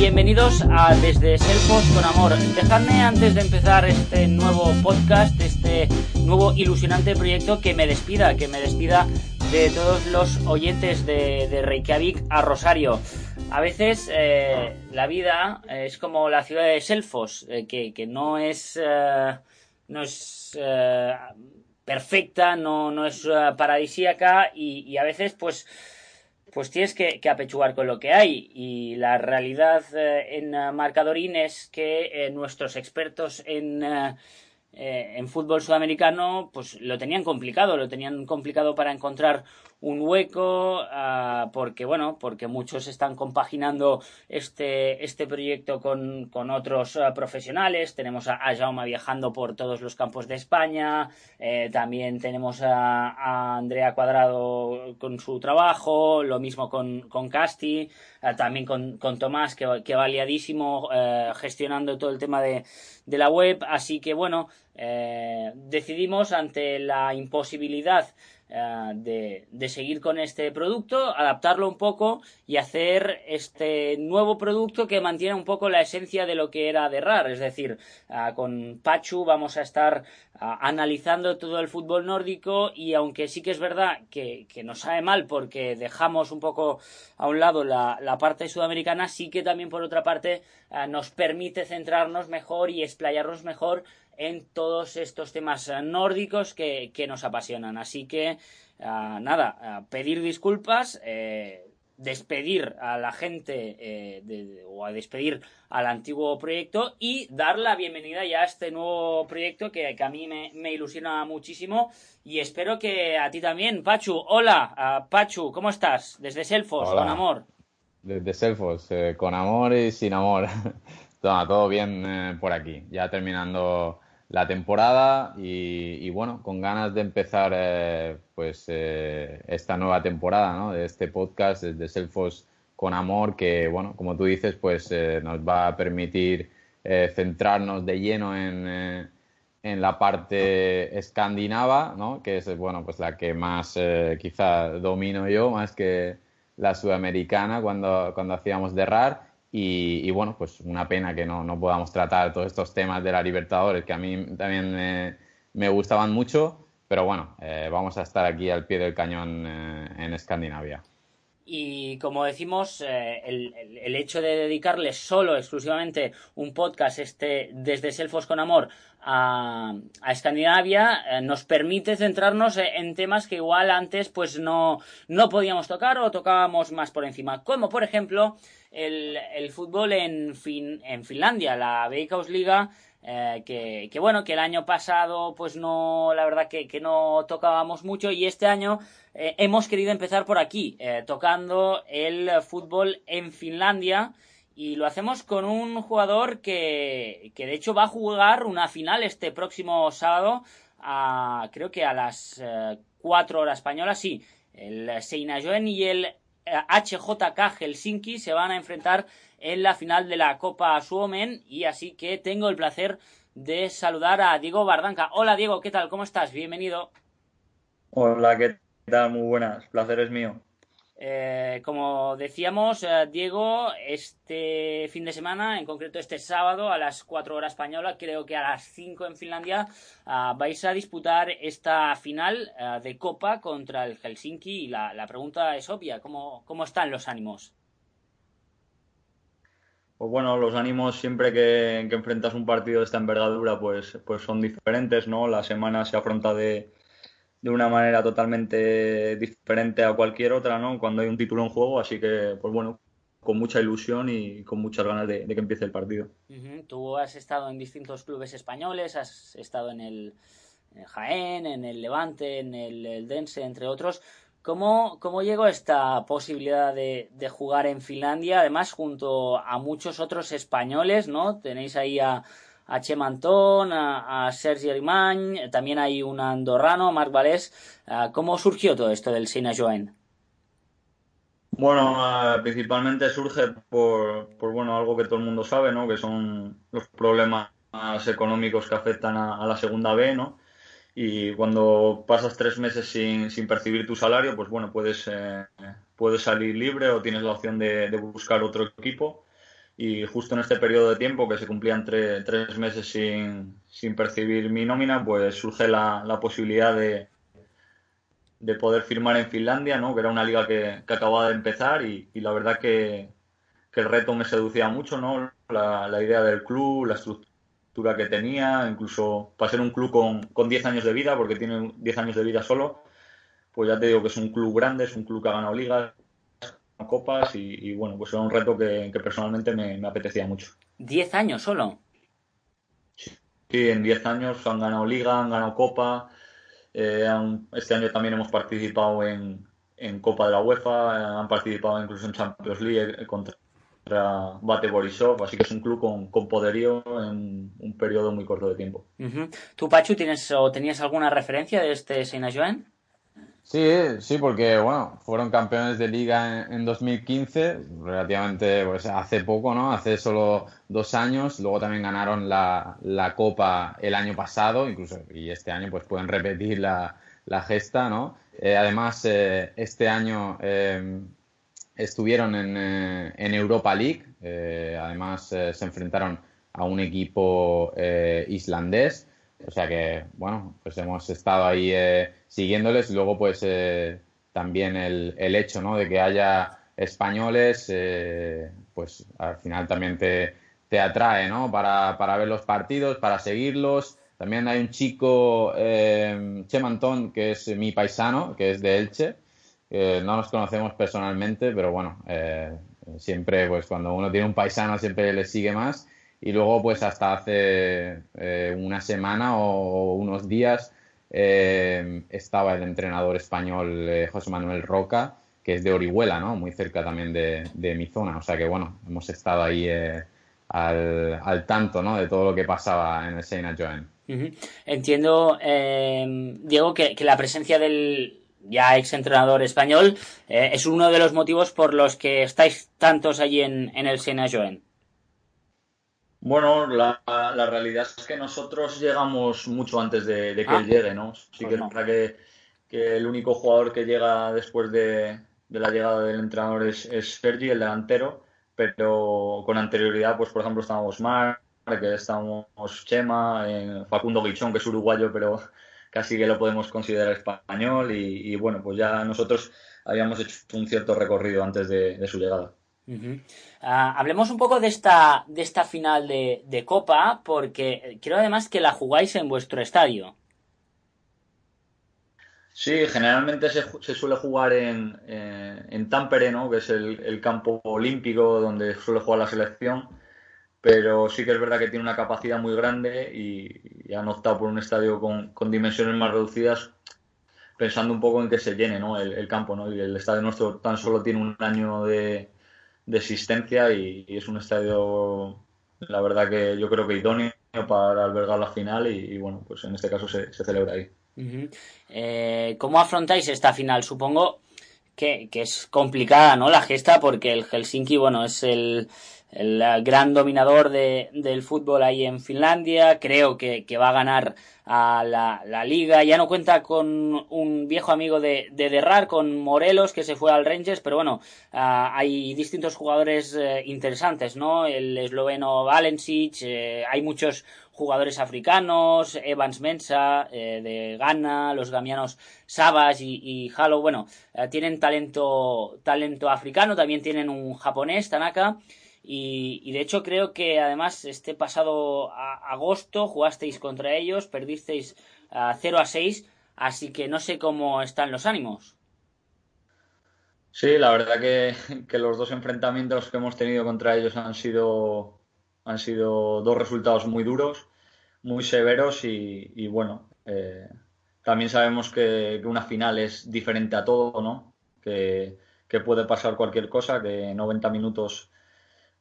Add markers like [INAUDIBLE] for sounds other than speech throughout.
Bienvenidos a Desde Selfos con Amor. Dejadme antes de empezar este nuevo podcast, este nuevo ilusionante proyecto, que me despida, que me despida de todos los oyentes de, Reykjavik a Rosario. A veces eh, la vida es como la ciudad de Selfos, eh, que, no es, eh, no es perfecta, no, no es paradisíaca y a veces pues pues tienes que, que, apechugar con lo que hay. Y la realidad eh, en uh, Marcadorín es que eh, nuestros expertos en, eh, en fútbol sudamericano pues lo tenían complicado, lo tenían complicado para encontrar un hueco uh, porque bueno porque muchos están compaginando este este proyecto con, con otros uh, profesionales. Tenemos a, Jaume viajando por todos los campos de España. Eh, también tenemos a, Andrea Cuadrado con su trabajo. Lo mismo con, con Casti. Uh, también con, con, Tomás que, que va liadísimo eh, gestionando todo el tema de, de, la web. Así que bueno eh, decidimos ante la imposibilidad de, de, seguir con este producto, adaptarlo un poco y hacer este nuevo producto que mantiene un poco la esencia de lo que era de RAR. Es decir, uh, con Pachu vamos a estar uh, analizando todo el fútbol nórdico y aunque sí que es verdad que, que, nos sabe mal porque dejamos un poco a un lado la, la parte sudamericana, sí que también por otra parte nos permite centrarnos mejor y explayarnos mejor en todos estos temas nórdicos que, que nos apasionan. Así que, uh, nada, uh, pedir disculpas, eh, despedir a la gente eh, de, de, o a despedir al antiguo proyecto y dar la bienvenida ya a este nuevo proyecto que, que a mí me, me, ilusiona muchísimo y espero que a ti también. Pachu, hola, uh, Pachu, ¿cómo estás? Desde Selfos, hola. con amor. Desde Selfos, eh, con amor y sin amor. [LAUGHS] todo, todo bien eh, por aquí, ya terminando la temporada y, bueno, con ganas de empezar eh, pues eh, esta nueva temporada ¿no? de este podcast de Selfos con Amor que, bueno, como tú dices, pues eh, nos va a permitir centrarnos de lleno en, en la parte escandinava, ¿no? que es, bueno, pues la que más quizá domino yo, más que la sudamericana cuando, cuando hacíamos de RAR y, bueno, pues una pena que no, no, podamos tratar todos estos temas de la Libertadores que a mí también me, me gustaban mucho, pero bueno, eh, vamos a estar aquí al pie del cañón eh, en Escandinavia. Y como decimos, eh, el, el, hecho de dedicarle solo, exclusivamente, un podcast este desde Selfos con Amor a, a Escandinavia eh, nos permite centrarnos en temas que igual antes pues no, no podíamos tocar o tocábamos más por encima. Como por ejemplo el, el fútbol en, fin, en Finlandia, la Veikkausliga, eh, que, que, bueno, que el año pasado pues no, la verdad que, no tocábamos mucho y este año eh, hemos querido empezar por aquí, eh, tocando el fútbol en Finlandia y lo hacemos con un jugador que, que de hecho va a jugar una final este próximo sábado a, creo que a las 4 horas españolas, sí, el Seinajoen y el HJK Helsinki se van a enfrentar en la final de la Copa Suomen y así que tengo el placer de saludar a Diego Bardanca. Hola Diego, ¿qué tal? ¿Cómo estás? Bienvenido. Hola, ¿qué tal? Muy buenas, placer es mío. Eh, como decíamos, eh, Diego, este fin de semana, en concreto este sábado a las 4 horas española, creo que a las 5 en Finlandia, uh, vais a disputar esta final uh, de Copa contra el Helsinki y la, la pregunta es obvia, ¿cómo, ¿cómo están los ánimos? Pues bueno, los ánimos siempre que, que, enfrentas un partido de esta envergadura pues, pues son diferentes, ¿no? La semana se afronta de, de una manera totalmente diferente a cualquier otra, ¿no? Cuando hay un título en juego, así que, pues bueno, con mucha ilusión y con muchas ganas de, que empiece el partido. Tú has estado en distintos clubes españoles, has estado en el, en el Jaén, en el Levante, en el, el Dense, entre otros. ¿Cómo, ¿Cómo, llegó esta posibilidad de, de, jugar en Finlandia? Además, junto a muchos otros españoles, ¿no? Tenéis ahí a, a Che Mantón, a, a Sergi Arimañ, también hay un andorrano, Marc Valés. Ah, ¿Cómo surgió todo esto del Sina Joen? Bueno, uh, principalmente surge por, por, bueno, algo que todo el mundo sabe, ¿no? Que son los problemas económicos que afectan a la segunda B, ¿no? Y cuando pasas tres meses sin, sin percibir tu salario, pues bueno, puedes, eh, puedes salir libre o tienes la opción de, de, buscar otro equipo. Y justo en este periodo de tiempo, que se cumplían tre, tres meses sin, sin, percibir mi nómina, pues surge la, la posibilidad de, de, poder firmar en Finlandia, ¿no? que era una liga que, que acababa de empezar y, y la verdad que, que, el reto me seducía mucho, ¿no? la, la idea del club, la estructura que tenía, incluso para ser un club con, con 10 años de vida, porque tiene 10 años de vida solo, pues ya te digo que es un club grande, es un club que ha ganado ligas, copas y, y bueno, pues era un reto que, que personalmente me, me, apetecía mucho. ¿10 años solo? Sí, en 10 años han ganado liga, han ganado copa, eh, han, este año también hemos participado en, en Copa de la UEFA, han participado incluso en Champions League contra contra Bate Borisov, así que es un club con, con, poderío en un periodo muy corto de tiempo. Uh -huh. ¿Tú, Pachu, tienes o tenías alguna referencia de este Seina Joan? Sí, sí, porque bueno, fueron campeones de liga en, en 2015, relativamente pues, hace poco, ¿no? Hace solo dos años. Luego también ganaron la, la Copa el año pasado, incluso, y este año pues pueden repetir la, la gesta, ¿no? Eh, además, eh, este año eh, estuvieron en, eh, en, Europa League, eh, además eh, se enfrentaron a un equipo islandés, o sea que, bueno, pues hemos estado ahí siguiéndoles. Luego, pues también el, el, hecho ¿no? de que haya españoles, pues al final también te, te atrae ¿no? para, para, ver los partidos, para seguirlos. También hay un chico, eh, Chemantón, que es mi paisano, que es de Elche, eh, no nos conocemos personalmente, pero bueno, eh, siempre pues cuando uno tiene un paisano siempre le sigue más y luego pues hasta hace eh, una semana o, unos días estaba el entrenador español José Manuel Roca, que es de Orihuela, ¿no? Muy cerca también de, de mi zona, o sea que bueno, hemos estado ahí al, al, tanto, ¿no? De todo lo que pasaba en el Seina -huh. Entiendo, Diego, que, que la presencia del, ya ex entrenador español, eh, es uno de los motivos por los que estáis tantos allí en, en el Sena Joen. Bueno, la, la, realidad es que nosotros llegamos mucho antes de, de que ah, él llegue, ¿no? Sí pues que no. es verdad que, que, el único jugador que llega después de, de la llegada del entrenador es, es, Sergi, el delantero, pero con anterioridad, pues por ejemplo, estábamos Mar, que estábamos Chema, eh, Facundo Guichón, que es uruguayo, pero casi que lo podemos considerar español y, y, bueno, pues ya nosotros habíamos hecho un cierto recorrido antes de, de su llegada. Uh -huh. uh, hablemos un poco de esta, de esta final de, de, Copa, porque creo además que la jugáis en vuestro estadio. Sí, generalmente se, se suele jugar en, eh, en Tampere, ¿no? que es el, el, campo olímpico donde suele jugar la selección pero sí que es verdad que tiene una capacidad muy grande y, han optado por un estadio con, con, dimensiones más reducidas pensando un poco en que se llene ¿no? el, campo ¿no? y el estadio nuestro tan solo tiene un año de, de existencia y, es un estadio la verdad que yo creo que idóneo para albergar la final y, bueno pues en este caso se, se celebra ahí eh, ¿Cómo afrontáis esta final? Supongo que, es complicada ¿no? la gesta porque el Helsinki bueno es el el gran dominador de, del fútbol ahí en Finlandia, creo que, que va a ganar a la, la, liga, ya no cuenta con un viejo amigo de, de Derrar, con Morelos, que se fue al Rangers, pero bueno, uh, hay distintos jugadores uh, interesantes, ¿no? El esloveno Valencic, uh, hay muchos jugadores africanos, Evans Mensa eh, de Ghana, los gamianos Sabas y, y Halo, bueno, eh, tienen talento, talento africano, también tienen un japonés, Tanaka, y, de hecho creo que además este pasado agosto jugasteis contra ellos, perdisteis a 0 a 6, así que no sé cómo están los ánimos. Sí, la verdad que, que, los dos enfrentamientos que hemos tenido contra ellos han sido, han sido dos resultados muy duros, muy severos y, bueno, eh, también sabemos que, una final es diferente a todo, ¿no? Que, puede pasar cualquier cosa, que en 90 minutos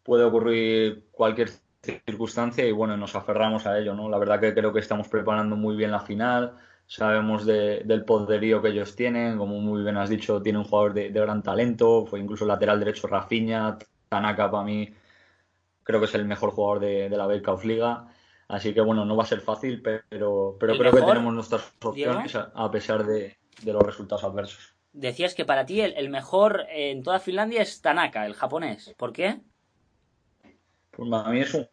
puede ocurrir cualquier circunstancia y bueno, nos aferramos a ello, ¿no? La verdad que creo que estamos preparando muy bien la final, sabemos del poderío que ellos tienen, como muy bien has dicho, tiene un jugador de, gran talento, fue incluso lateral derecho Rafinha, Tanaka para mí creo que es el mejor jugador de, la Belkauf Liga, así que bueno, no va a ser fácil, pero, pero creo que tenemos nuestras opciones a pesar de, los resultados adversos. Decías que para ti el mejor en toda Finlandia es Tanaka, el japonés, ¿por qué? Pues para mí es un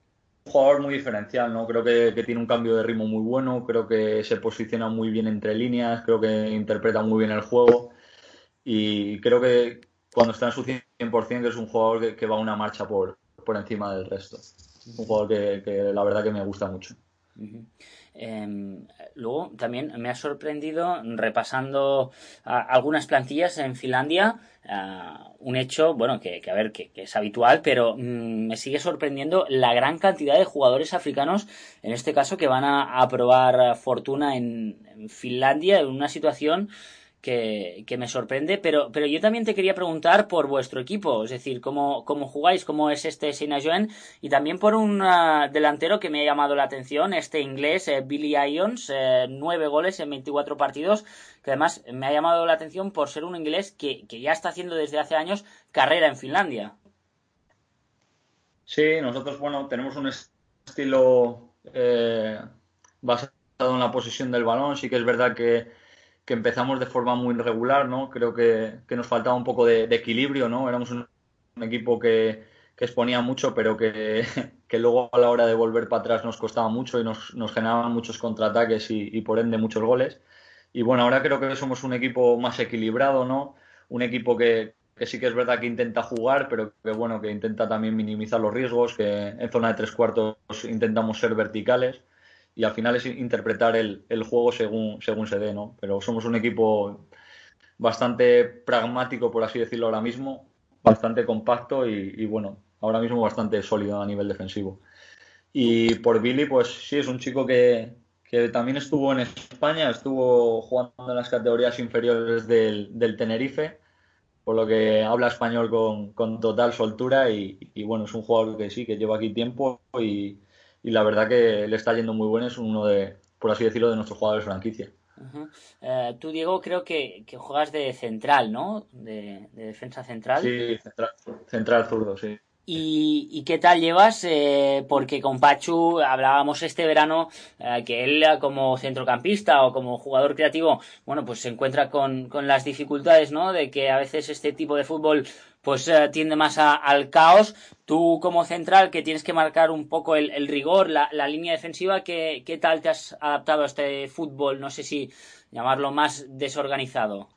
jugador muy diferencial, ¿no? Creo que, tiene un cambio de ritmo muy bueno, creo que se posiciona muy bien entre líneas, creo que interpreta muy bien el juego y creo que cuando está en su 100% que es un jugador que, va una marcha por, por encima del resto. Un jugador que, la verdad que me gusta mucho. Em, luego también me ha sorprendido repasando algunas plantillas en Finlandia, un hecho, bueno, que, a ver, que, es habitual, pero mm, me sigue sorprendiendo la gran cantidad de jugadores africanos, en este caso, que van a, probar fortuna en Finlandia en una situación que, me sorprende, pero, pero yo también te quería preguntar por vuestro equipo, es decir, cómo, cómo jugáis, cómo es este Sina Joen, y también por un ah, delantero que me ha llamado la atención, este inglés, eh, Billy Ions, eh, nueve goles en 24 partidos, que además me ha llamado la atención por ser un inglés que, ya está haciendo desde hace años carrera en Finlandia. Sí, nosotros, bueno, tenemos un estilo eh, basado en la posición del balón, sí que es verdad que que empezamos de forma muy irregular, ¿no? Creo que, nos faltaba un poco de, equilibrio, ¿no? Éramos un, equipo que, exponía mucho, pero [LAUGHS] que, luego a la hora de volver para atrás nos costaba mucho y nos, generaban muchos contraataques y, por ende muchos goles. Y bueno, ahora creo que somos un equipo más equilibrado, ¿no? Un equipo que, sí que es verdad que intenta jugar, pero que bueno, que intenta también minimizar los riesgos, que en zona de tres cuartos intentamos ser verticales y al final es interpretar el, juego según, según se dé, ¿no? Pero somos un equipo bastante pragmático, por así decirlo ahora mismo, bastante compacto y, bueno, ahora mismo bastante sólido a nivel defensivo. Y por Billy, pues sí, es un chico que, también estuvo en España, estuvo jugando en las categorías inferiores del, Tenerife, por lo que habla español con, total soltura y, y, bueno, es un jugador que sí, que lleva aquí tiempo y, y la verdad que le está yendo muy bueno, es uno de, por así decirlo, de nuestros jugadores franquicia. Eh, tú, Diego, creo que, juegas de central, ¿no? De, defensa central. Sí, central, central zurdo, sí. ¿Y, qué tal llevas? Eh, porque con Pachu hablábamos este verano eh, que él como centrocampista o como jugador creativo, bueno, pues se encuentra con, con las dificultades, ¿no? De que a veces este tipo de fútbol pues eh, tiende más al caos. Tú como central que tienes que marcar un poco el, rigor, la, la, línea defensiva, ¿qué, ¿qué tal te has adaptado a este fútbol? No sé si llamarlo más desorganizado.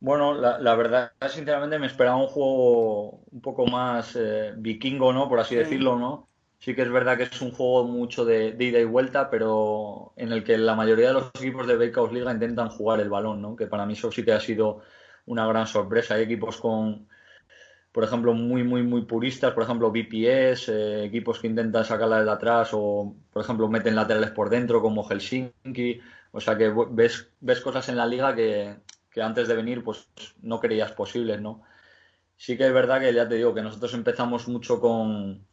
Bueno, la, verdad, sinceramente me esperaba un juego un poco más eh, vikingo, ¿no? Por así decirlo, ¿no? Sí que es verdad que es un juego mucho de, ida y vuelta, pero en el que la mayoría de los equipos de Bakehouse Liga intentan jugar el balón, ¿no? Que para mí eso sí que ha sido una gran sorpresa. Hay equipos con, por ejemplo, muy, muy, muy puristas, por ejemplo, BPS, eh, equipos que intentan sacarla de atrás o, por ejemplo, meten laterales por dentro como Helsinki. O sea que ves, ves cosas en la liga que, que antes de venir pues no creías posibles, ¿no? Sí que es verdad que ya te digo que nosotros empezamos mucho con,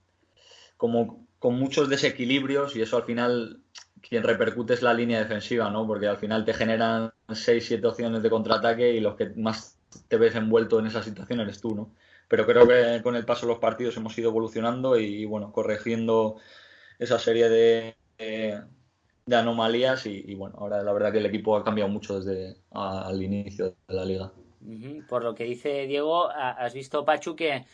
como, con muchos desequilibrios y eso al final quien repercute es la línea defensiva, ¿no? Porque al final te generan 6, 7 opciones de contraataque y los que más te ves envuelto en esa situación eres tú, ¿no? Pero creo que con el paso de los partidos hemos ido evolucionando y, bueno, corrigiendo esa serie de, anomalías y, bueno, ahora la verdad que el equipo ha cambiado mucho desde al inicio de la liga. Por lo que dice Diego, has visto, Pachu, que,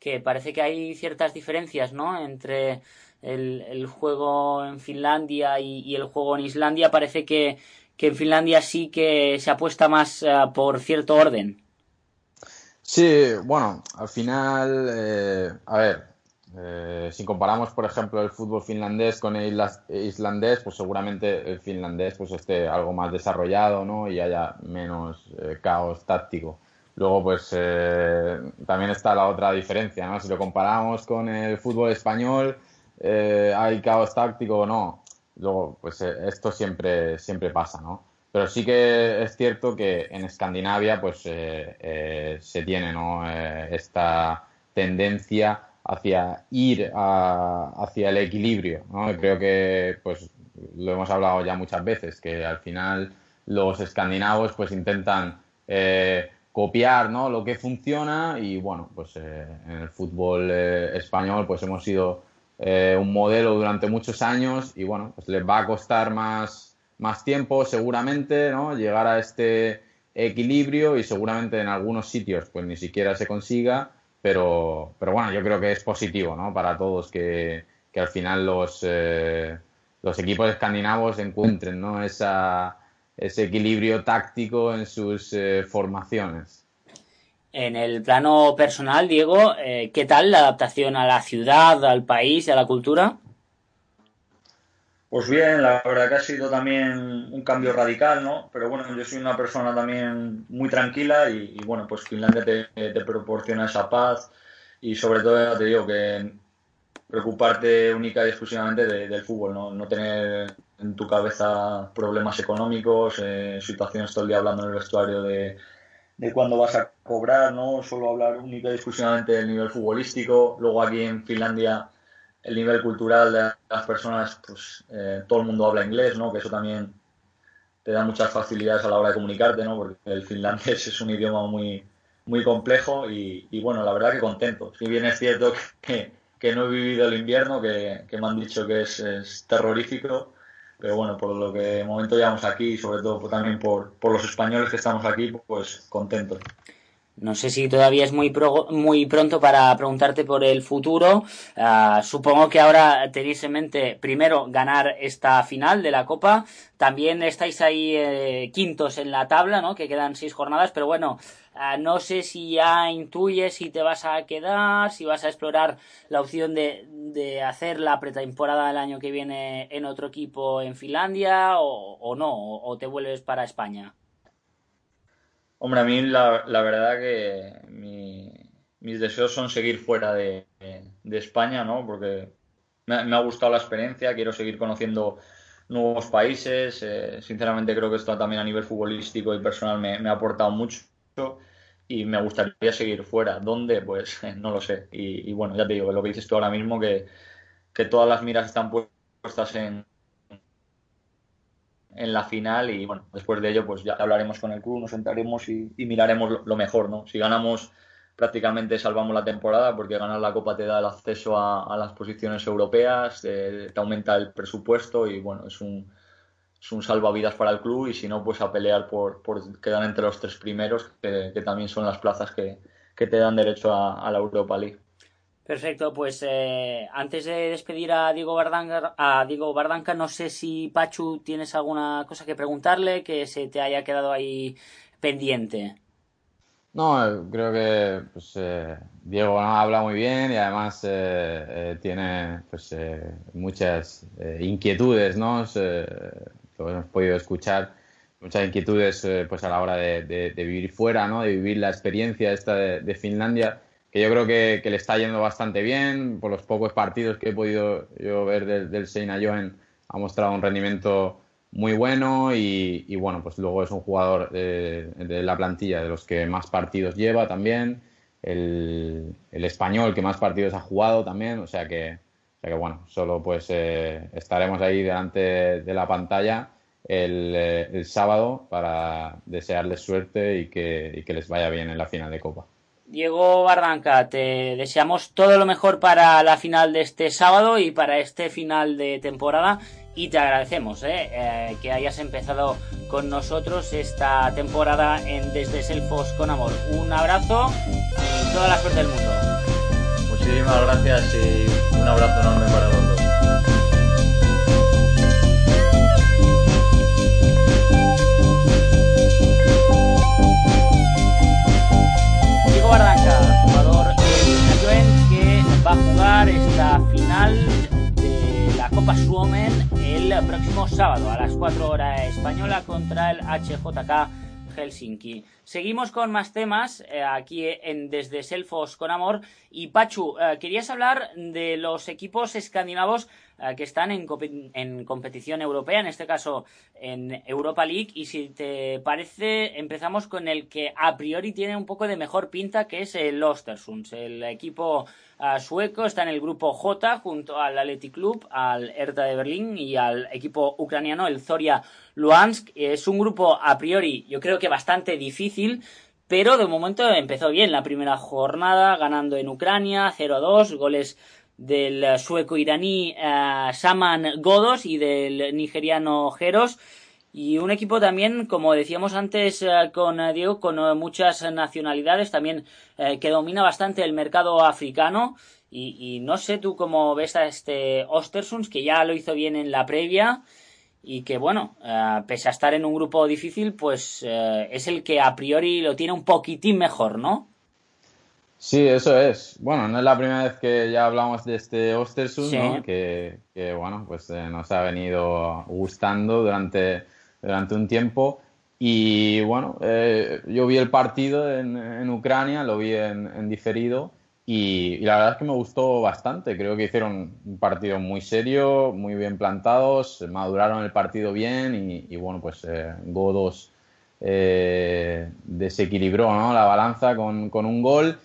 que parece que hay ciertas diferencias, ¿no? Entre el, juego en Finlandia y, el juego en Islandia. Parece que, que, en Finlandia sí que se apuesta más eh, por cierto orden. Sí, bueno, al final, eh, a ver, eh, si comparamos, por ejemplo, el fútbol finlandés con el islandés, pues seguramente el finlandés pues esté algo más desarrollado ¿no? y haya menos caos táctico. Luego, pues también está la otra diferencia, ¿no? Si lo comparamos con el fútbol español, ¿hay caos táctico o no? luego, pues eh, esto siempre, siempre pasa, ¿no? Pero sí que es cierto que en Escandinavia, pues eh, eh, se tiene, ¿no? esta tendencia hacia ir hacia el equilibrio, ¿no? Creo que, pues, lo hemos hablado ya muchas veces, que al final los escandinavos, pues, intentan copiar ¿no? lo que funciona y bueno, pues en el fútbol español pues hemos sido eh, un modelo durante muchos años y bueno, pues les va a costar más, más tiempo seguramente, ¿no? Llegar a este equilibrio y seguramente en algunos sitios pues ni siquiera se consiga, pero, pero bueno, yo creo que es positivo, ¿no? Para todos que, que al final los, eh, los equipos escandinavos encuentren, ¿no? Esa, ese equilibrio táctico en sus eh, formaciones. En el plano personal, Diego, eh, ¿qué tal la adaptación a la ciudad, al país a la cultura? Pues bien, la verdad que ha sido también un cambio radical, ¿no? Pero bueno, yo soy una persona también muy tranquila y, bueno, pues Finlandia te, proporciona esa paz y sobre todo te digo que preocuparte única y exclusivamente del fútbol, ¿no? No tener en tu cabeza problemas económicos, eh, situaciones todo el día hablando en el vestuario de de cuándo vas a cobrar, no solo hablar única y exclusivamente del nivel futbolístico. Luego aquí en Finlandia el nivel cultural de las personas, pues eh, todo el mundo habla inglés, ¿no? Que eso también te da muchas facilidades a la hora de comunicarte, ¿no? Porque el finlandés [LAUGHS] es un idioma muy, muy complejo y, bueno, la verdad que contento. Si bien es cierto [LAUGHS] que, que no he vivido el invierno, que, que me han dicho que es, es terrorífico, pero bueno, por lo que de momento llevamos aquí sobre todo también por, por los españoles que estamos aquí, pues contentos. No sé si todavía es muy, muy pronto para preguntarte por el futuro. Ah, supongo que ahora tenéis en mente primero ganar esta final de la Copa. También estáis ahí eh, quintos en la tabla, ¿no? Que quedan seis jornadas, pero bueno, ah, no sé si ya intuyes si te vas a quedar, si vas a explorar la opción de, de hacer la pretemporada del año que viene en otro equipo en Finlandia o, o no, o te vuelves para España. Hombre, a mí la, verdad que mis deseos son seguir fuera de, España, ¿no? Porque me, ha gustado la experiencia, quiero seguir conociendo nuevos países. Eh, sinceramente creo que esto también a nivel futbolístico y personal me, ha aportado mucho y me gustaría seguir fuera. ¿Dónde? Pues [LAUGHS] no lo sé. Y, bueno, ya te digo, lo que dices tú ahora mismo, que, que todas las miras están puestas en, en la final y bueno, después de ello pues ya hablaremos con el club, nos sentaremos y, miraremos lo, mejor, ¿no? Si ganamos prácticamente salvamos la temporada porque ganar la Copa te da el acceso a, las posiciones europeas, te, aumenta el presupuesto y bueno, es un, es un salvavidas para el club y si no pues a pelear por, por quedar entre los tres primeros que, también son las plazas que, que te dan derecho a la Europa League. Perfecto, pues eh, antes de despedir a Diego, Bardanca, a Diego Bardanca, no sé si Pachu tienes alguna cosa que preguntarle que se te haya quedado ahí pendiente. No, creo que pues, eh, Diego habla muy bien y además eh, tiene pues, muchas inquietudes, ¿no? lo hemos podido escuchar, muchas inquietudes pues, a la hora de, vivir fuera, ¿no? de vivir la experiencia esta de Finlandia que yo creo que, le está yendo bastante bien. Por los pocos partidos que he podido yo ver del, del Seina Joen, ha mostrado un rendimiento muy bueno y, bueno, pues luego es un jugador de, la plantilla de los que más partidos lleva también. El, español que más partidos ha jugado también, o sea que, que bueno, solo pues eh, estaremos ahí delante de la pantalla el, eh, el, sábado para desearles suerte y que les vaya bien en la final de Copa. Diego Barranca, te deseamos todo lo mejor para la final de este sábado y para este final de temporada y te agradecemos ¿eh? Eh, que hayas empezado con nosotros esta temporada en Desde Selfos con Amor. Un abrazo y toda la suerte del mundo. Muchísimas gracias y un abrazo enorme para los próximo sábado a las 4 horas española contra el HJK Helsinki. Seguimos con más temas eh, aquí en Desde Selfos con Amor. Y Pachu, eh, querías hablar de los equipos escandinavos eh, que están en, en, competición europea, en este caso en Europa League. Y si te parece, empezamos con el que a priori tiene un poco de mejor pinta, que es el Ostersunds, el equipo sueco. Está en el grupo J junto al Athletic Club, al Hertha de Berlín y al equipo ucraniano, el Zoria Luhansk. Es un grupo a priori, yo creo que bastante difícil. Pero de momento empezó bien la primera jornada, ganando en Ucrania 0 a 2, goles del sueco iraní uh, Saman Godos y del nigeriano Jeros. Y un equipo también, como decíamos antes uh, con uh, Diego, con muchas nacionalidades, también que domina bastante el mercado africano. Y, y, no sé tú cómo ves a este Ostersunds, que ya lo hizo bien en la previa y que bueno, pese a estar en un grupo difícil, pues es el que a priori lo tiene un poquitín mejor, ¿no? Sí, eso es. Bueno, no es la primera vez que ya hablamos de este Ostersund, ¿no? que, bueno, pues eh, nos ha venido gustando durante, durante un tiempo. Y bueno, eh, yo vi el partido en, en Ucrania, lo vi en, diferido y, la verdad es que me gustó bastante. Creo que hicieron un partido muy serio, muy bien plantados, maduraron el partido bien y, bueno, pues eh, Godos desequilibró ¿no? la balanza con, con un gol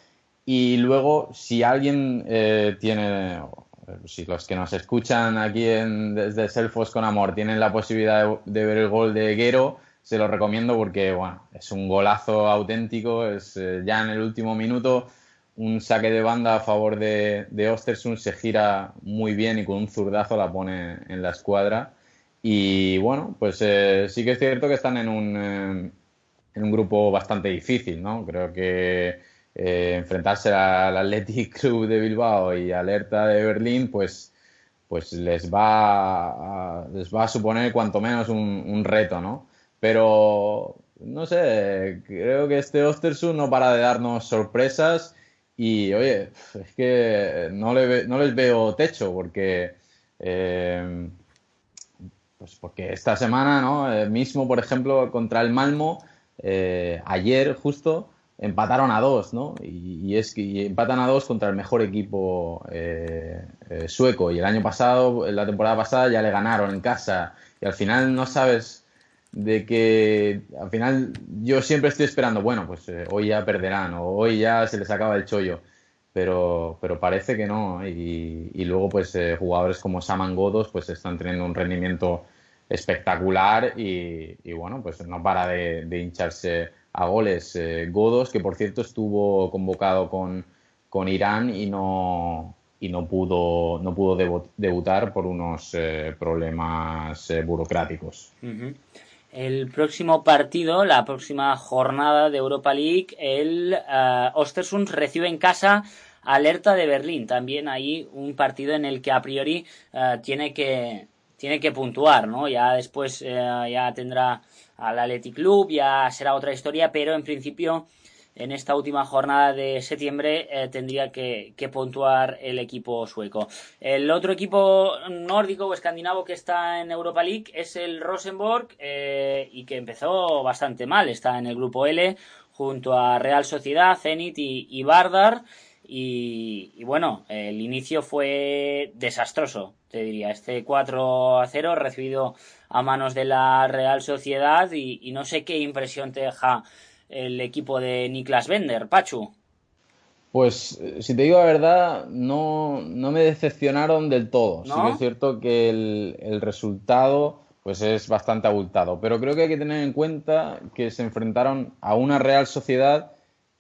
y luego, si alguien eh, tiene, si los que nos escuchan aquí en, desde Selfos con Amor tienen la posibilidad de, ver el gol de Guero, se lo recomiendo porque, bueno, es un golazo auténtico, es eh, ya en el último minuto un saque de banda a favor de, de Ostersund, se gira muy bien y con un zurdazo la pone en la escuadra. Y bueno, pues eh, sí que es cierto que están en un, en un grupo bastante difícil, ¿no? Creo que eh, enfrentarse al Athletic Club de Bilbao y Alerta de Berlín, pues, pues les, va a, les va a suponer cuanto menos un, reto, ¿no? Pero, no sé, creo que este Ostersund no para de darnos sorpresas y, oye, es que no, le, no les veo techo porque... Eh, pues porque esta semana, ¿no? Eh, mismo, por ejemplo, contra el Malmo, ayer justo, empataron a dos, ¿no? Y, es que empatan a dos contra el mejor equipo eh, eh, sueco. Y el año pasado, la temporada pasada, ya le ganaron en casa. Y al final no sabes de que al final yo siempre estoy esperando, bueno, pues eh, hoy ya perderán o hoy ya se les acaba el chollo. Pero, pero parece que no. Y, y luego, pues, jugadores como Saman Godos, pues están teniendo un rendimiento espectacular y, bueno, pues no para de hincharse a goles. Eh, Godos, que por cierto estuvo convocado con, con Irán y no, y no pudo, no pudo debutar por unos eh, problemas eh, burocráticos. El próximo partido, la próxima jornada de Europa League, el Ostersund recibe en casa Alerta de Berlín. También hay un partido en el que a priori tiene que tiene que puntuar, ¿no? Ya después ya tendrá al Athletic Club, ya será otra historia, pero en principio en esta última jornada de septiembre eh, tendría que, puntuar el equipo sueco. El otro equipo nórdico o escandinavo que está en Europa League es el Rosenborg eh, y que empezó bastante mal. Está en el grupo L junto a Real Sociedad, Zenit y, y Bardar. Y, bueno, el inicio fue desastroso, te diría. Este 4 a 0 recibido a manos de la Real Sociedad y, no sé qué impresión te deja el equipo de Niklas Bender, Pachu. Pues, eh, si te digo la verdad, no, no me decepcionaron del todo. Sí que es cierto que el, el resultado pues es bastante abultado. Pero creo que hay que tener en cuenta que se enfrentaron a una Real Sociedad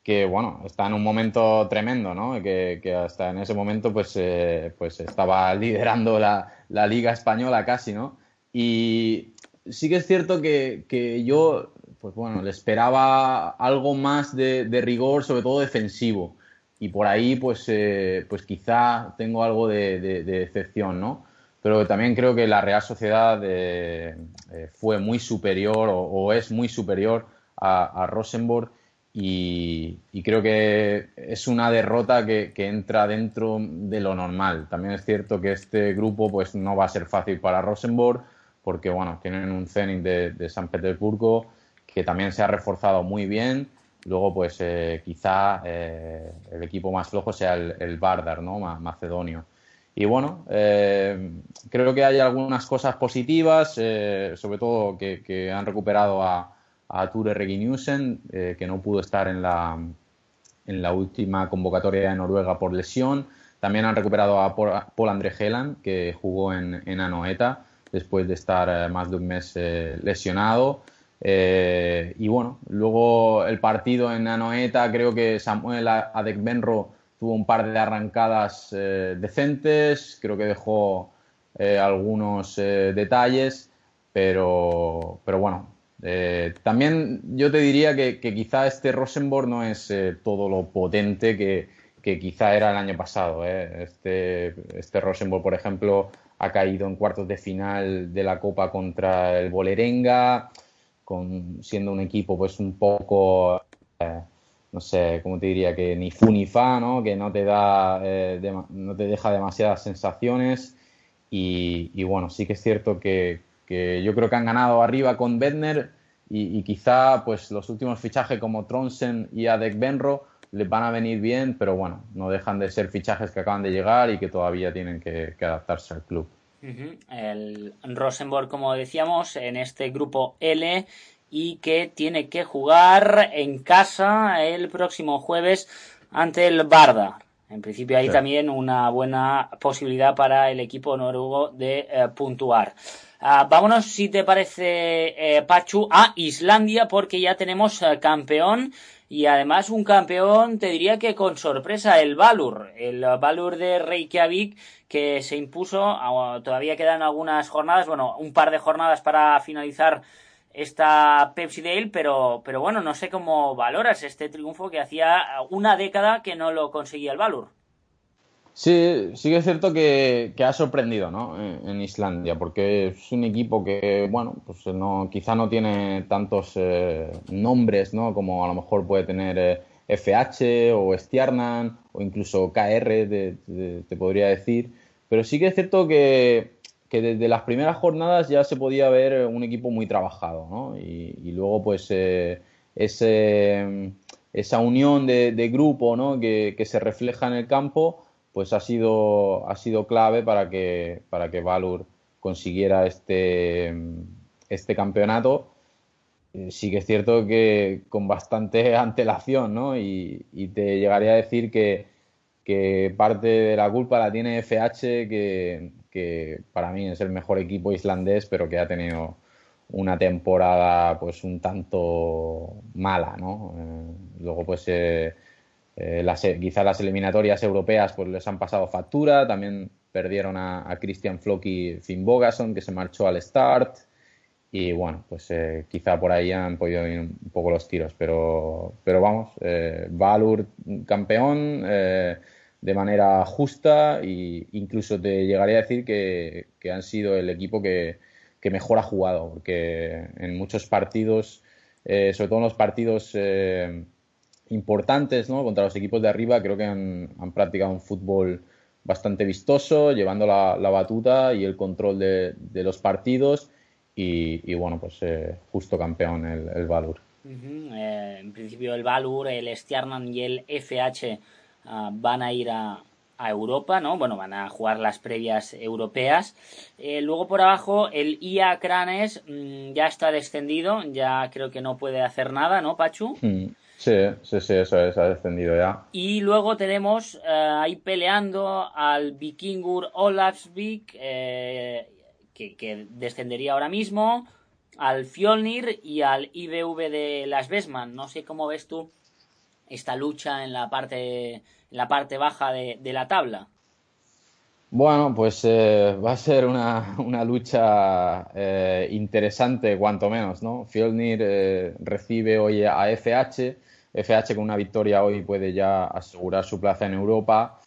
que bueno, está en un momento tremendo, ¿no? Que, hasta en ese momento pues, eh, pues estaba liderando la, Liga Española casi, ¿no? Y sí que es cierto que, yo, pues bueno, le esperaba algo más de, rigor, sobre todo defensivo. Y por ahí, pues, eh, pues quizá tengo algo de, decepción, ¿no? Pero también creo que la Real Sociedad eh, fue muy superior o, es muy superior a, Rosenborg y, creo que es una derrota que, entra dentro de lo normal. También es cierto que este grupo pues no va a ser fácil para Rosenborg porque bueno, tienen un Zenit de, San Petersburgo que también se ha reforzado muy bien. Luego, pues eh, quizá eh, el equipo más flojo sea el, el Bardar, ¿no? Macedonio. Y bueno, eh, creo que hay algunas cosas positivas, sobre todo que, han recuperado a, a Ture Reginiusen, que no pudo estar en la, en la última convocatoria de Noruega por lesión. También han recuperado a Paul André Helan, que jugó en, en Anoeta después de estar más de un mes lesionado. Eh, y bueno, luego el partido en Anoeta, creo que Samuel Adekbenro tuvo un par de arrancadas eh, decentes, creo que dejó eh, algunos detalles, pero, pero bueno, también yo te diría que, quizá este Rosenborg no es todo lo potente que, que, quizá era el año pasado. Este, este Rosenborg, por ejemplo, ha caído en cuartos de final de la Copa contra el Bolerenga con, siendo un equipo pues un poco, eh, no sé, ¿cómo te diría? Que ni fu ni fa, ¿no? Que no te da, eh, no te deja demasiadas sensaciones y, bueno, sí que es cierto que, yo creo que han ganado arriba con Bedner y, quizá pues los últimos fichajes como Tronsen y Adek Benro les van a venir bien, pero bueno, no dejan de ser fichajes que acaban de llegar y que todavía tienen que adaptarse al club. El Rosenborg, como decíamos, en este grupo L y que tiene que jugar en casa el próximo jueves ante el Barda. En principio hay también una buena posibilidad para el equipo noruego de eh, puntuar. Ah, vámonos, si te parece, eh, Pachu, a Islandia porque ya tenemos eh, campeón y además un campeón, te diría que con sorpresa, el Valur, el Valur de Reykjavik que se impuso, todavía quedan algunas jornadas, bueno, un par de jornadas para finalizar esta Pepsi Dale, pero, pero bueno, no sé cómo valoras este triunfo que hacía una década que no lo conseguía el Valur. Sí, sí que es cierto que, ha sorprendido ¿no? en, Islandia, porque es un equipo que, bueno, pues no, quizá no tiene tantos eh, nombres ¿no? como a lo mejor puede tener FH eh, o Stjarnan o incluso KR, te podría decir, pero sí que es cierto que, desde las primeras jornadas ya se podía ver un equipo muy trabajado, ¿no? Y, luego, pues, eh, ese, esa unión de, grupo, ¿no? Que, que, se refleja en el campo, pues ha sido, ha sido clave para que, para que Valur consiguiera este, este campeonato. Eh, sí que es cierto que con bastante [LAUGHS] antelación, ¿no? Y, te llegaría a decir que, que, parte de la culpa la tiene FH, que, que, para mí es el mejor equipo islandés, pero que ha tenido una temporada pues un tanto mala, ¿no? Eh, luego pues eh, eh, las, quizá las eliminatorias europeas pues les han pasado factura, también perdieron a, Christian Flock y Finn Bogason que se marchó al start. Y bueno, pues eh, quizá por ahí han podido ir un poco los tiros, pero, pero vamos, eh, Valur campeón eh, de manera justa. E incluso te llegaría a decir que, que han sido el equipo que, que, mejor ha jugado, porque en muchos partidos, sobre todo en los partidos importantes ¿no? contra los equipos de arriba. Creo que han, practicado un fútbol bastante vistoso, llevando la, batuta y el control de, los partidos. Y, bueno, pues eh, justo campeón el, el Valur. Eh, en principio el Valur, el Stjarnan y el FH ah, van a ir a, Europa, ¿no? Bueno, van a jugar las previas europeas. Eh, luego por abajo el IA Cranes mm, ya está descendido, ya creo que no puede hacer nada, ¿no, Pachu? Mm. Sí, sí, sí, eso es, ha descendido ya. Y luego tenemos eh, ahí peleando al Vikingur Olafsvik, eh, que, descendería ahora mismo, al Fjolnir y al IBV de Las Besman. No sé cómo ves tú esta lucha en la parte, en la parte baja de, la tabla. Bueno, pues eh, va a ser una, una lucha interesante, cuanto menos, ¿no? Fjolnir recibe hoy a FH FH con una victoria hoy puede ya asegurar su plaza en Europa.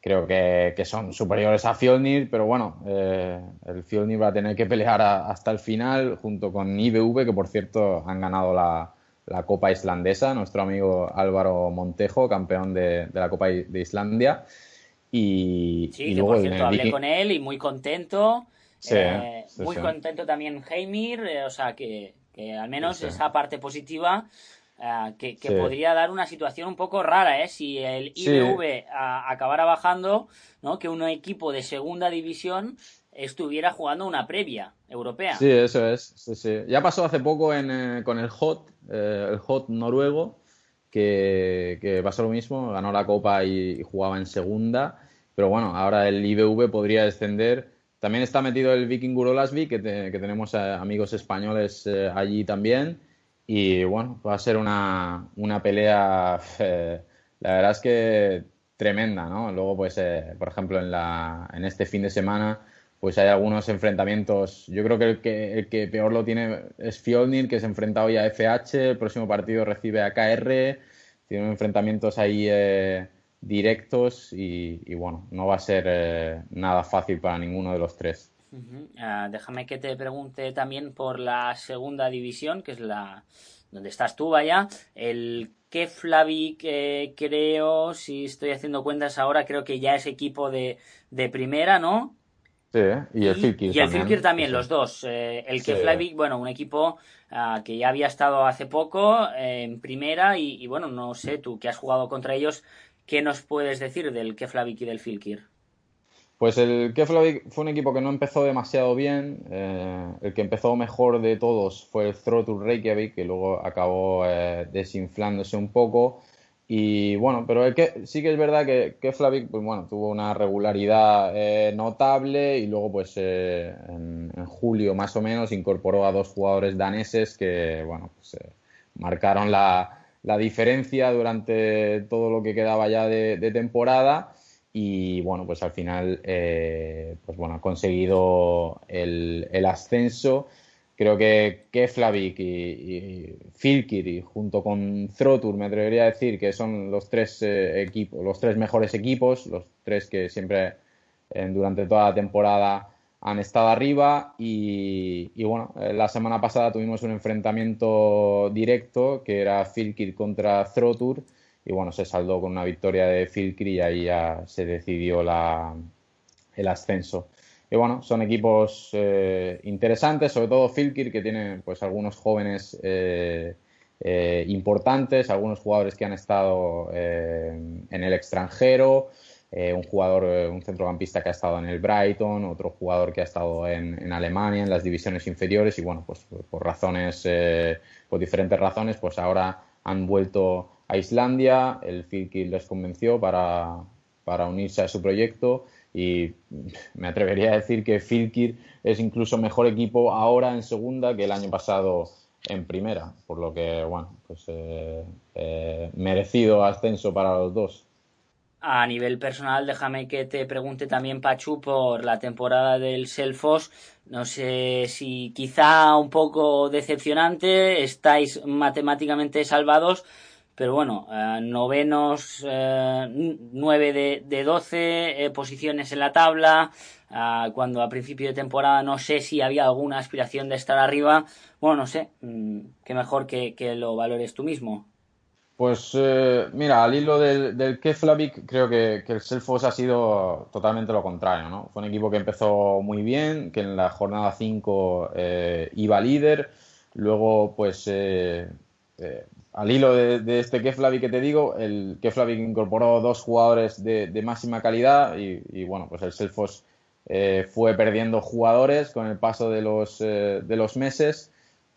Creo que, son superiores a Fjolnir, pero bueno, eh, el Fjolnir va a tener que pelear hasta el final junto con IBV, que por cierto han ganado la, Copa Islandesa, nuestro amigo Álvaro Montejo, campeón de, la Copa de Islandia. Y, sí, que por cierto hablé con él y muy contento. Eh, muy contento también Heimir, eh, o sea que, que al menos Sí, sí. esa parte positiva ah, que, que Sí. podría dar una situación un poco rara, ¿eh? Si el Sí. IBV acabara bajando, ¿no? Que un equipo de segunda división estuviera jugando una previa europea. Sí, eso es. sí, sí. Ya pasó hace poco en, eh, con el Hot, eh, el Hot noruego, que, que pasó lo mismo, ganó la Copa y, y jugaba en segunda. Pero bueno, ahora el IBV podría descender. También está metido el Viking Gurolasvi, que, te- que tenemos eh, amigos españoles eh, allí también. Y bueno, va a ser una, una pelea, eh, la verdad es que tremenda, ¿no? Luego, pues, eh, por ejemplo, en, la, en este fin de semana, pues hay algunos enfrentamientos. Yo creo que el que, el que peor lo tiene es Fjolnir, que se enfrenta hoy a FH. El próximo partido recibe a KR. Tienen enfrentamientos ahí eh, directos y, y, bueno, no va a ser eh, nada fácil para ninguno de los tres. Ah, déjame que te pregunte también por la segunda división, que es la donde estás tú, vaya. El Keflavik, eh, creo, si estoy haciendo cuentas ahora, creo que ya es equipo de, de primera, ¿no? Sí, y el Filkir y el también. Filkir también, Sí. los dos. Eh, el Sí. Keflavik, bueno, un equipo ah, que ya había estado hace poco eh, en primera y, y, bueno, no sé, tú que has jugado contra ellos, ¿qué nos puedes decir del Keflavik y del Filkir? Pues el Keflavik fue un equipo que no empezó demasiado bien. eh, el que empezó mejor de todos fue el Throtur Reykjavik, que luego acabó eh, desinflándose un poco. Y bueno, pero el que, sí que es verdad que Keflavik pues, bueno, tuvo una regularidad eh, notable y luego pues en, julio más o menos incorporó a dos jugadores daneses que bueno, pues, marcaron la, diferencia durante todo lo que quedaba ya de temporada y bueno, pues al final eh, pues bueno, ha conseguido el, ascenso. Creo que Keflavik y, y y junto con Throtur me atrevería a decir que son los tres eh, equipos, los tres mejores equipos, los tres que siempre eh, durante toda la temporada han estado arriba y, y bueno, la semana pasada tuvimos un enfrentamiento directo que era Filkir contra Throtur y bueno, se saldó con una victoria de Filkir y ahí ya se decidió la, el ascenso. Y bueno, son equipos eh, interesantes, sobre todo Filkir, que tiene pues algunos jóvenes eh, eh, importantes, algunos jugadores que han estado en el extranjero, un jugador, un centrocampista que ha estado en el Brighton, otro jugador que ha estado en, en Alemania, en las divisiones inferiores, y bueno, pues por razones, por diferentes razones, pues ahora han vuelto a Islandia, el Filkir les convenció para, para unirse a su proyecto y me atrevería a decir que Filkir es incluso mejor equipo ahora en segunda que el año pasado en primera, por lo que, bueno, pues eh, eh, merecido ascenso para los dos. A nivel personal, déjame que te pregunte también, Pachu, por la temporada del Selfos. No sé si quizá un poco decepcionante, estáis matemáticamente salvados, pero bueno, eh, novenos, eh, 9 de, de 12 eh, posiciones en la tabla, eh, cuando a principio de temporada no sé si había alguna aspiración de estar arriba. Bueno, no sé, mm, qué mejor que, que lo valores tú mismo. Pues eh, mira, al hilo del, del Keflavik, creo que, que el Selfos ha sido totalmente lo contrario, ¿no? Fue un equipo que empezó muy bien, que en la jornada 5 eh, iba líder, luego pues al hilo de, de este Keflavik que te digo, el Keflavik incorporó dos jugadores de, máxima calidad y, bueno, pues el Selfos eh, fue perdiendo jugadores con el paso de los, eh, de los meses.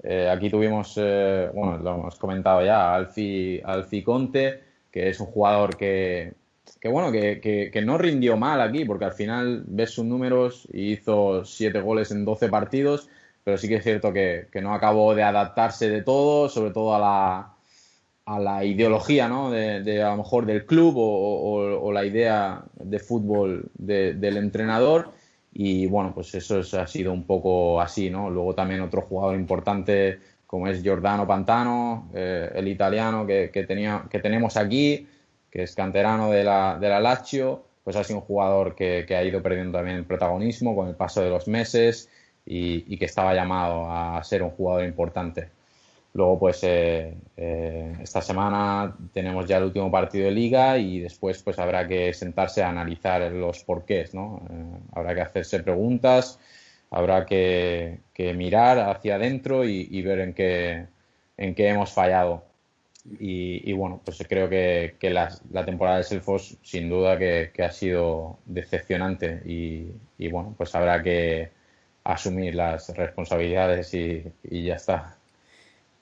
Eh, aquí tuvimos, bueno, lo hemos comentado ya, Alfi, Alfi Conte, que es un jugador que, que bueno, que, que, que, no rindió mal aquí, porque al final ves sus números y hizo siete goles en 12 partidos, pero sí que es cierto que, que no acabó de adaptarse de todo, sobre todo a la, a la ideología, ¿no? De, de, a lo mejor del club o, la idea de fútbol de, del entrenador. Y bueno, pues eso es, ha sido un poco así, ¿no? Luego también otro jugador importante como es Giordano Pantano, eh, el italiano que, que, tenía, que tenemos aquí, que es canterano de la, de la Lazio, pues ha sido un jugador que, que ha ido perdiendo también el protagonismo con el paso de los meses y que estaba llamado a ser un jugador importante. Luego, pues eh, eh, esta semana tenemos ya el último partido de liga y después pues habrá que sentarse a analizar los porqués, ¿no? Eh, habrá que hacerse preguntas, habrá que, mirar hacia adentro y, ver en qué, en qué hemos fallado. Y, bueno, pues creo que, la, temporada de Selfos sin duda que, ha sido decepcionante y, bueno, pues habrá que asumir las responsabilidades y, ya está.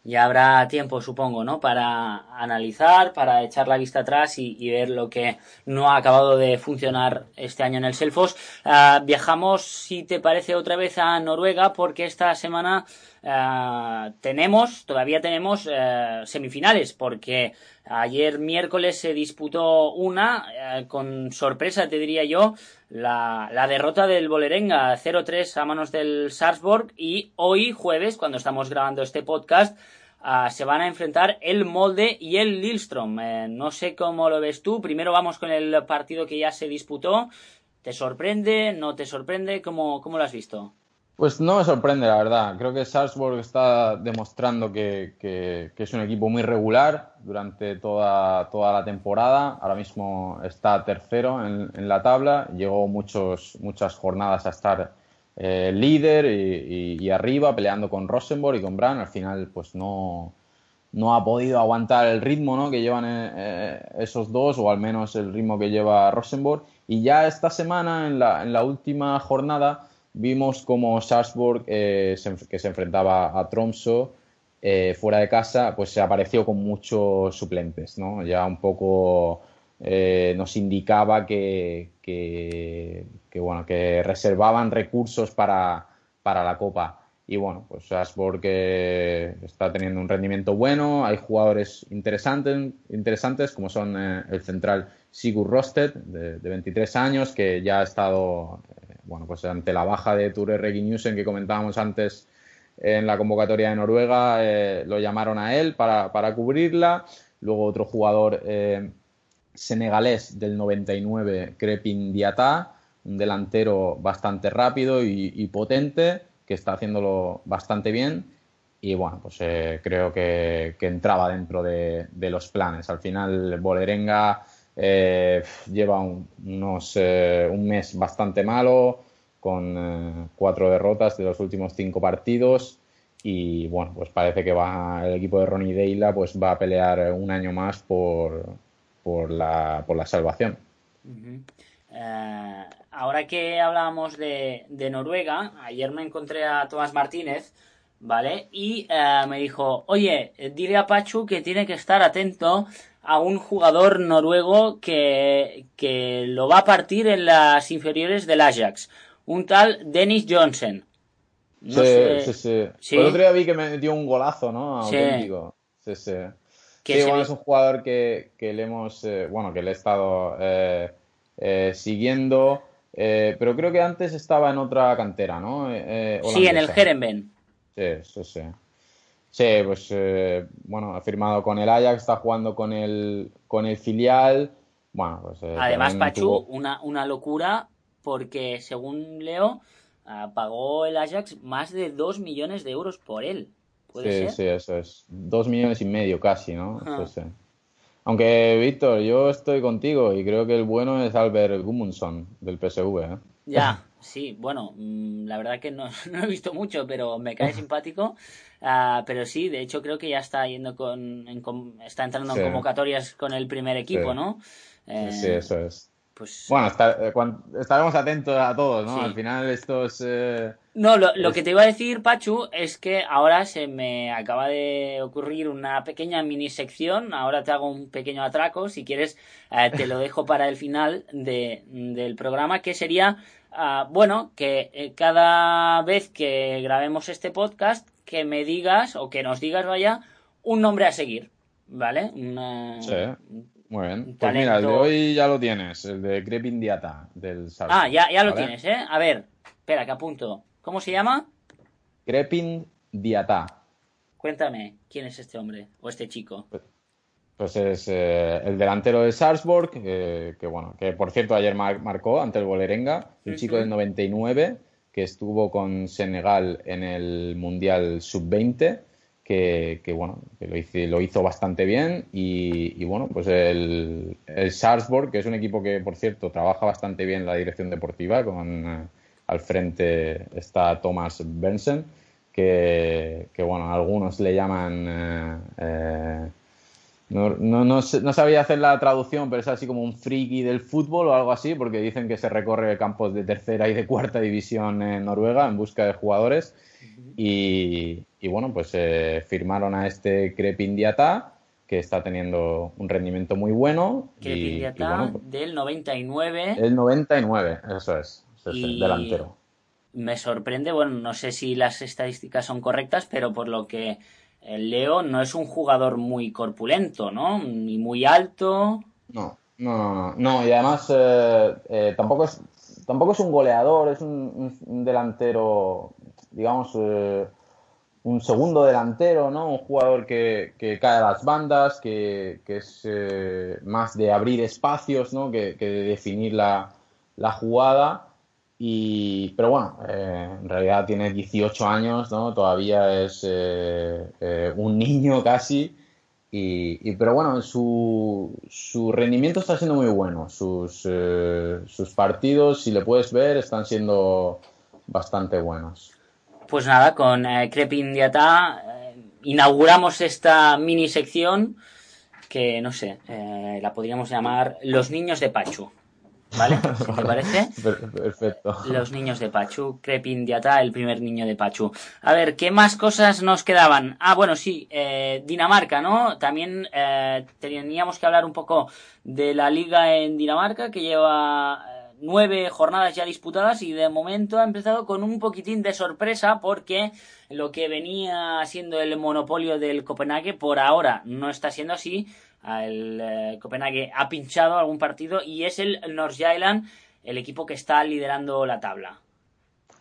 Ya habrá tiempo, supongo, ¿no? Para analizar, para echar la vista atrás y, ver lo que no ha acabado de funcionar este año en el Selfos. Ah, viajamos, si te parece, otra vez a Noruega porque esta semana eh, tenemos, todavía tenemos eh, semifinales, porque ayer miércoles se disputó una, eh, con sorpresa te diría yo, la, derrota del Bolerenga 0-3 a manos del Sarpsborg y hoy jueves, cuando estamos grabando este podcast, se van a enfrentar el Molde y el Lilstrom. no sé cómo lo ves tú. Primero vamos con el partido que ya se disputó. ¿Te sorprende? ¿No te sorprende? ¿Cómo, cómo lo has visto? Pues no me sorprende, la verdad. Creo que Salzburg está demostrando que, es un equipo muy regular durante toda, toda la temporada. Ahora mismo está tercero en, la tabla. Llegó muchos, muchas jornadas a estar eh, líder y, arriba, peleando con Rosenborg y con Brand. Al final, pues no, no ha podido aguantar el ritmo ¿no? que llevan eh, eh, esos dos, o al menos el ritmo que lleva Rosenborg. Y ya esta semana, en la, en la última jornada, vimos como Salzburg, eh, que se enfrentaba a Tromso eh, fuera de casa, pues se apareció con muchos suplentes, ¿no? Ya un poco eh, nos indicaba que, bueno, que reservaban recursos para, la Copa. Y bueno, pues Salzburg está teniendo un rendimiento bueno, hay jugadores interesantes, interesantes como son el central Sigurd Rosted, de, de, 23 años, que ya ha estado bueno, pues ante la baja de Ture Reginusen que comentábamos antes en la convocatoria de Noruega, eh, lo llamaron a él para, cubrirla. Luego otro jugador eh, senegalés del 99, Crepin Diata, un delantero bastante rápido y, potente, que está haciéndolo bastante bien. Y bueno, pues eh, creo que, entraba dentro de, los planes. Al final, Bolerenga eh, lleva un, unos, eh, un mes bastante malo, con eh, cuatro derrotas de los últimos cinco partidos. Y bueno, pues parece que va el equipo de Ronnie Deila pues va a pelear un año más por, por, la, por la salvación. ahora que hablábamos de, de, Noruega, ayer me encontré a Tomás Martínez, ¿vale? Y me dijo, oye, dile a Pachu que tiene que estar atento a un jugador noruego que, que lo va a partir en las inferiores del Ajax. Un tal Dennis Johnson. sí, sí, sí, El otro día vi que me metió un golazo, ¿no? Auténtico. Sí, sí. sí, bueno, es un jugador que, que le hemos, eh, bueno, que le he estado eh, eh, siguiendo, pero creo que antes estaba en otra cantera, ¿no? sí, en el Herenben. Sí, sí, sí. Sí, pues eh, bueno, ha firmado con el Ajax, está jugando con el, con el filial. Bueno, pues, eh, Además, Pachu, una, una locura porque según Leo, ah, pagó el Ajax más de 2 millones de euros por él. ¿Puede sí, ser? sí, eso es. 2 millones y medio casi, ¿no? Aunque, Víctor, yo estoy contigo y creo que el bueno es Albert Gummundsson del PSV. ¿eh? Ya, [LAUGHS] sí, bueno, mm, la verdad que no, [LAUGHS] no, he visto mucho, pero me cae simpático. Uh, pero sí, de hecho creo que ya está yendo con, está entrando en convocatorias con el primer equipo, ¿no? Eh, sí, eso es. Pues... Bueno, eh, estaremos atentos a todos, ¿no? Al final estos... Eh... No, lo, lo, que te iba a decir, Pachu, es que ahora se me acaba de ocurrir una pequeña mini sección. Ahora te hago un pequeño atraco. Si quieres, eh, te lo dejo para el final de, del programa, que sería, uh, bueno, que cada vez que grabemos este podcast, que me digas, o que nos digas, vaya, un nombre a seguir, ¿vale? sí. Muy bien. Pues mira, el de hoy ya lo tienes, el de Crepin Diata del Ah, ya, ya lo tienes, ¿eh? A ver, espera, que apunto. ¿Cómo se llama? Crepin Diata. Cuéntame, ¿quién es este hombre o este chico? Pues, pues es eh, el delantero de Salzburg, que bueno, que por cierto ayer marcó ante el Bolerenga, un chico del 99 que estuvo con Senegal en el Mundial Sub-20 que, bueno, que lo, hizo, lo hizo bastante bien y, bueno, pues el, el Salzburg, que es un equipo que, por cierto, trabaja bastante bien la dirección deportiva con, al frente está Thomas Benson, que, que bueno, algunos le llaman... eh, eh, no, no, no, sabía hacer la traducción, pero es así como un friki del fútbol o algo así, porque dicen que se recorre campos de tercera y de cuarta división en Noruega en busca de jugadores. Y, y bueno, pues eh, firmaron a este Crepin Diatá, que está teniendo un rendimiento muy bueno. Pindiata bueno, pues, del 99. el 99, eso es, eso es el delantero. Me sorprende, bueno, no sé si las estadísticas son correctas, pero por lo que eh, leo, no es un jugador muy corpulento, ¿no? Ni muy alto. No, no, no, no. No, y además eh, eh, tampoco, es, tampoco es un goleador, es un, delantero, digamos, eh, un segundo delantero, ¿no? Un jugador que, que cae a las bandas, que, es eh, más de abrir espacios, ¿no? Que, que de definir la, la jugada. Y, pero bueno, eh, en realidad tiene 18 años, ¿no? Todavía es eh, eh, un niño casi. Y, pero bueno, su, su rendimiento está siendo muy bueno. Sus, sus partidos, si le puedes ver, están siendo bastante buenos. Pues nada, con Crepin Diatá eh, inauguramos esta mini sección que, no sé, la podríamos llamar Los Niños de Pachu. ¿Vale? [LAUGHS] ¿Qué te parece? Per- Perfecto. Los niños de Pachu, Crepin Diatá, el primer niño de Pachu. A ver, ¿qué más cosas nos quedaban? Ah, bueno, sí, eh, Dinamarca, ¿no? También eh, teníamos que hablar un poco de la liga en Dinamarca, que lleva eh, nueve jornadas ya disputadas y de momento ha empezado con un poquitín de sorpresa porque lo que venía siendo el monopolio del Copenhague por ahora no está siendo así. El eh, Copenhague ha pinchado algún partido y es el Nordsjælland el equipo que está liderando la tabla.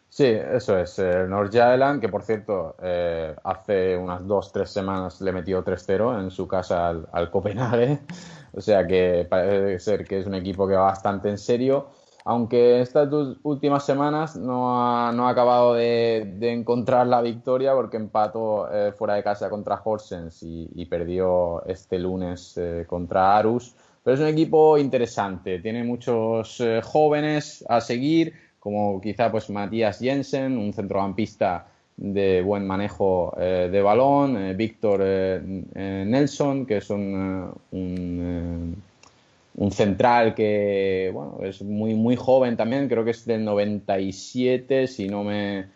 Sí, eso es. Eh, Nordsjælland, que por cierto, eh, hace unas dos, tres semanas le metió 3-0 en su casa al Copenhague. [LAUGHS] O sea que parece ser que es un equipo que va bastante en serio. Aunque estas dos últimas semanas no ha, no acabado de, encontrar la victoria porque empató eh, fuera de casa contra Horsens y, perdió este lunes eh, contra Arus. Pero es un equipo interesante, tiene muchos eh, jóvenes a seguir, como quizá pues Matías Jensen, un centrocampista de buen manejo de balón, Víctor Nelson, que es un, un, un central que bueno, es muy, muy joven también, creo que es del 97, si no me,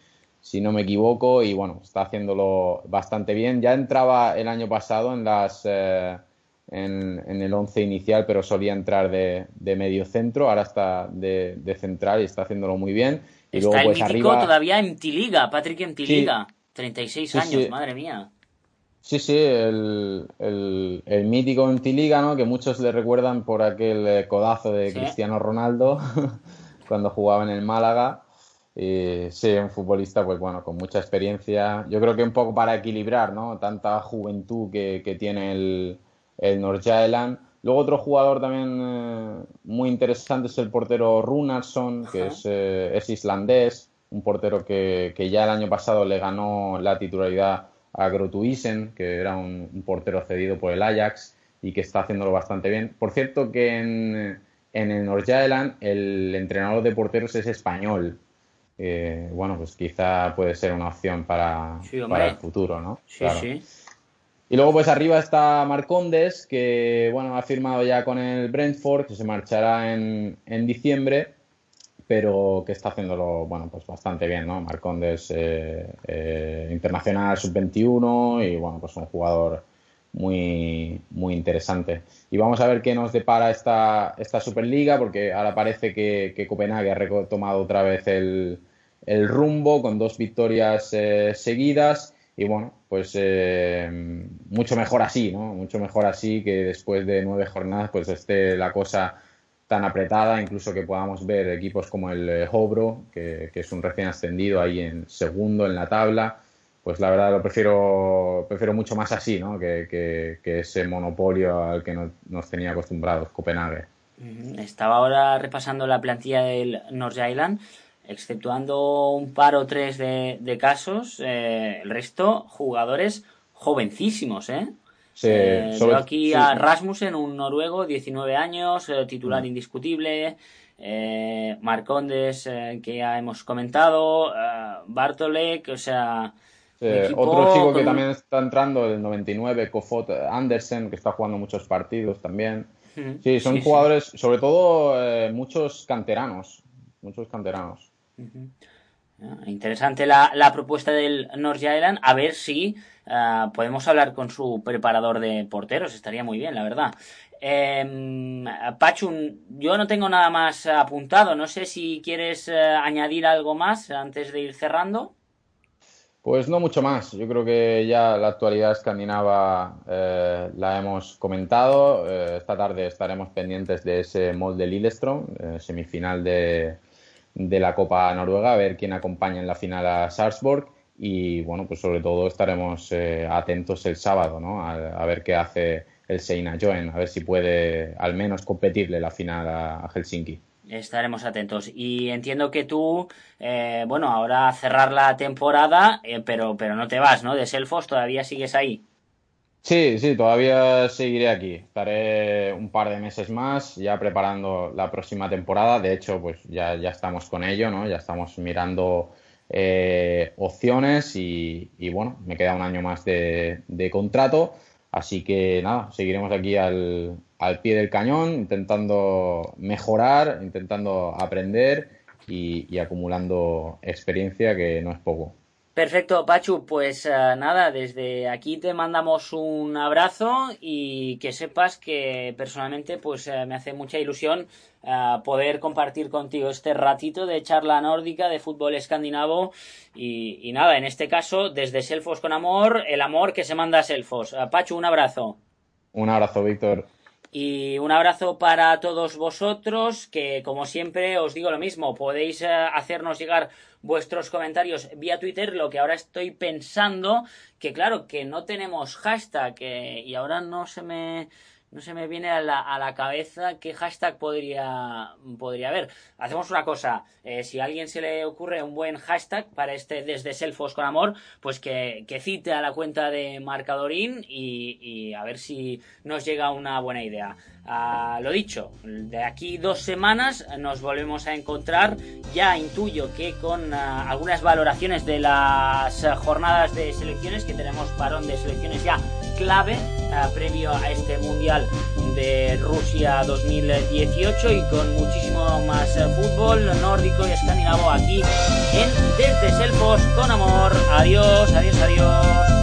si no me equivoco, y bueno, está haciéndolo bastante bien. Ya entraba el año pasado en las... eh, en, en el once inicial, pero solía entrar de, de medio centro, ahora está de, de central y está haciéndolo muy bien. Y Está luego, el pues mítico arriba. todavía en Tiliga, Patrick en Tiliga. 36 Sí, años, sí. madre mía. Sí, sí, el, el, el mítico en Tiliga, ¿no? Que muchos le recuerdan por aquel eh, codazo de Sí. Cristiano Ronaldo [LAUGHS] cuando jugaba en el Málaga. Y sí, un futbolista, pues bueno, con mucha experiencia. Yo creo que un poco para equilibrar, ¿no? Tanta juventud que, que tiene el, el Nordsjælland. Luego otro jugador también eh, muy interesante es el portero Runarsson, que es, eh, es islandés, un portero que, que ya el año pasado le ganó la titularidad a Grotuisen, que era un, un portero cedido por el Ajax y que está haciéndolo bastante bien. Por cierto que en, en el Nordsjælland el entrenador de porteros es español. Eh, bueno, pues quizá puede ser una opción para, Sí, para el futuro, ¿no? Sí, Claro. sí. Y luego pues arriba está Marcondes, que bueno, ha firmado ya con el Brentford, que se marchará en, en diciembre, pero que está haciéndolo, bueno, pues bastante bien, ¿no? Marcondes eh, eh, internacional sub-21 y bueno, pues un jugador muy, muy interesante. Y vamos a ver qué nos depara esta, esta Superliga, porque ahora parece que, que Copenhague ha retomado otra vez el, el rumbo con dos victorias eh, seguidas. Y bueno, pues mucho mejor así, ¿no? Mucho mejor así que después de nueve jornadas pues esté la cosa tan apretada, incluso que podamos ver equipos como el eh, Hobro, que, es un recién ascendido ahí en segundo en la tabla, pues la verdad lo prefiero, prefiero mucho más así, ¿no? Que, ese monopolio al que no- nos tenía acostumbrados Copenhague. Ujú. Estaba ahora repasando la plantilla del Nordsjælland, exceptuando un par o tres de, de casos, eh, el resto jugadores jovencísimos, ¿eh? Se- Eh, sobre- veo aquí sí, a sí. Rasmussen, un noruego, 19 años, eh, titular indiscutible. eh, Marcondes, que ya hemos comentado, Bartolek, o sea... equipo otro chico que también está entrando, el 99, Kofot Andersen, que está jugando muchos partidos también. Sí, son sí, sí. jugadores, sobre todo muchos canteranos. Muchos canteranos. Interesante la, la propuesta del North Island. A ver si ah, podemos hablar con su preparador de porteros. Estaría muy bien, la verdad. Eh, Pachu, yo no tengo nada más apuntado. No sé si quieres eh, añadir algo más antes de ir cerrando. Pues no mucho más. Yo creo que ya la actualidad escandinava eh, la hemos comentado. Esta tarde estaremos pendientes de ese molde Lillestrøm, semifinal de, de la Copa Noruega, a ver quién acompaña en la final a Sarpsborg. Y bueno, pues sobre todo estaremos eh, atentos el sábado, ¿no? A, ver qué hace el Seina Joen, a ver si puede al menos competirle la final a, a Helsinki. Estaremos atentos. Y entiendo que tú, eh, bueno, ahora cerrar la temporada, eh, pero, pero no te vas, ¿no? De Selfos, todavía sigues ahí. Sí, sí, todavía seguiré aquí. Estaré un par de meses más ya preparando la próxima temporada. De hecho, pues ya, ya estamos con ello, ¿no? Ya estamos mirando eh, opciones y, bueno, me queda un año más de, contrato. Así que nada, seguiremos aquí al, al pie del cañón, intentando mejorar, intentando aprender y acumulando experiencia, que no es poco. Perfecto, Pachu, pues eh, nada, desde aquí te mandamos un abrazo y que sepas que personalmente pues eh, me hace mucha ilusión eh, poder compartir contigo este ratito de charla nórdica de fútbol escandinavo y, y nada, en este caso desde Selfos con amor, el amor que se manda a Selfos. Pachu, un abrazo. Un abrazo, Víctor. Y un abrazo para todos vosotros, que como siempre os digo lo mismo, podéis eh, hacernos llegar vuestros comentarios vía Twitter, lo que ahora estoy pensando, que claro, que no tenemos hashtag, eh, y ahora no se me... No se me viene a la, a la cabeza qué hashtag podría, podría haber. Hacemos una cosa, eh, si a alguien se le ocurre un buen hashtag para este desde Selfos con amor, pues que, que cite a la cuenta de Marcadorín y, y a ver si nos llega una buena idea. Ah, lo dicho, de aquí dos semanas nos volvemos a encontrar. Ya intuyo que con ah, algunas valoraciones de las jornadas de selecciones, que tenemos parón de selecciones ya clave ah, previo a este Mundial de Rusia 2018 y con muchísimo más eh, fútbol nórdico y escandinavo aquí en Desde Selfos con Amor. Adiós, adiós, adiós.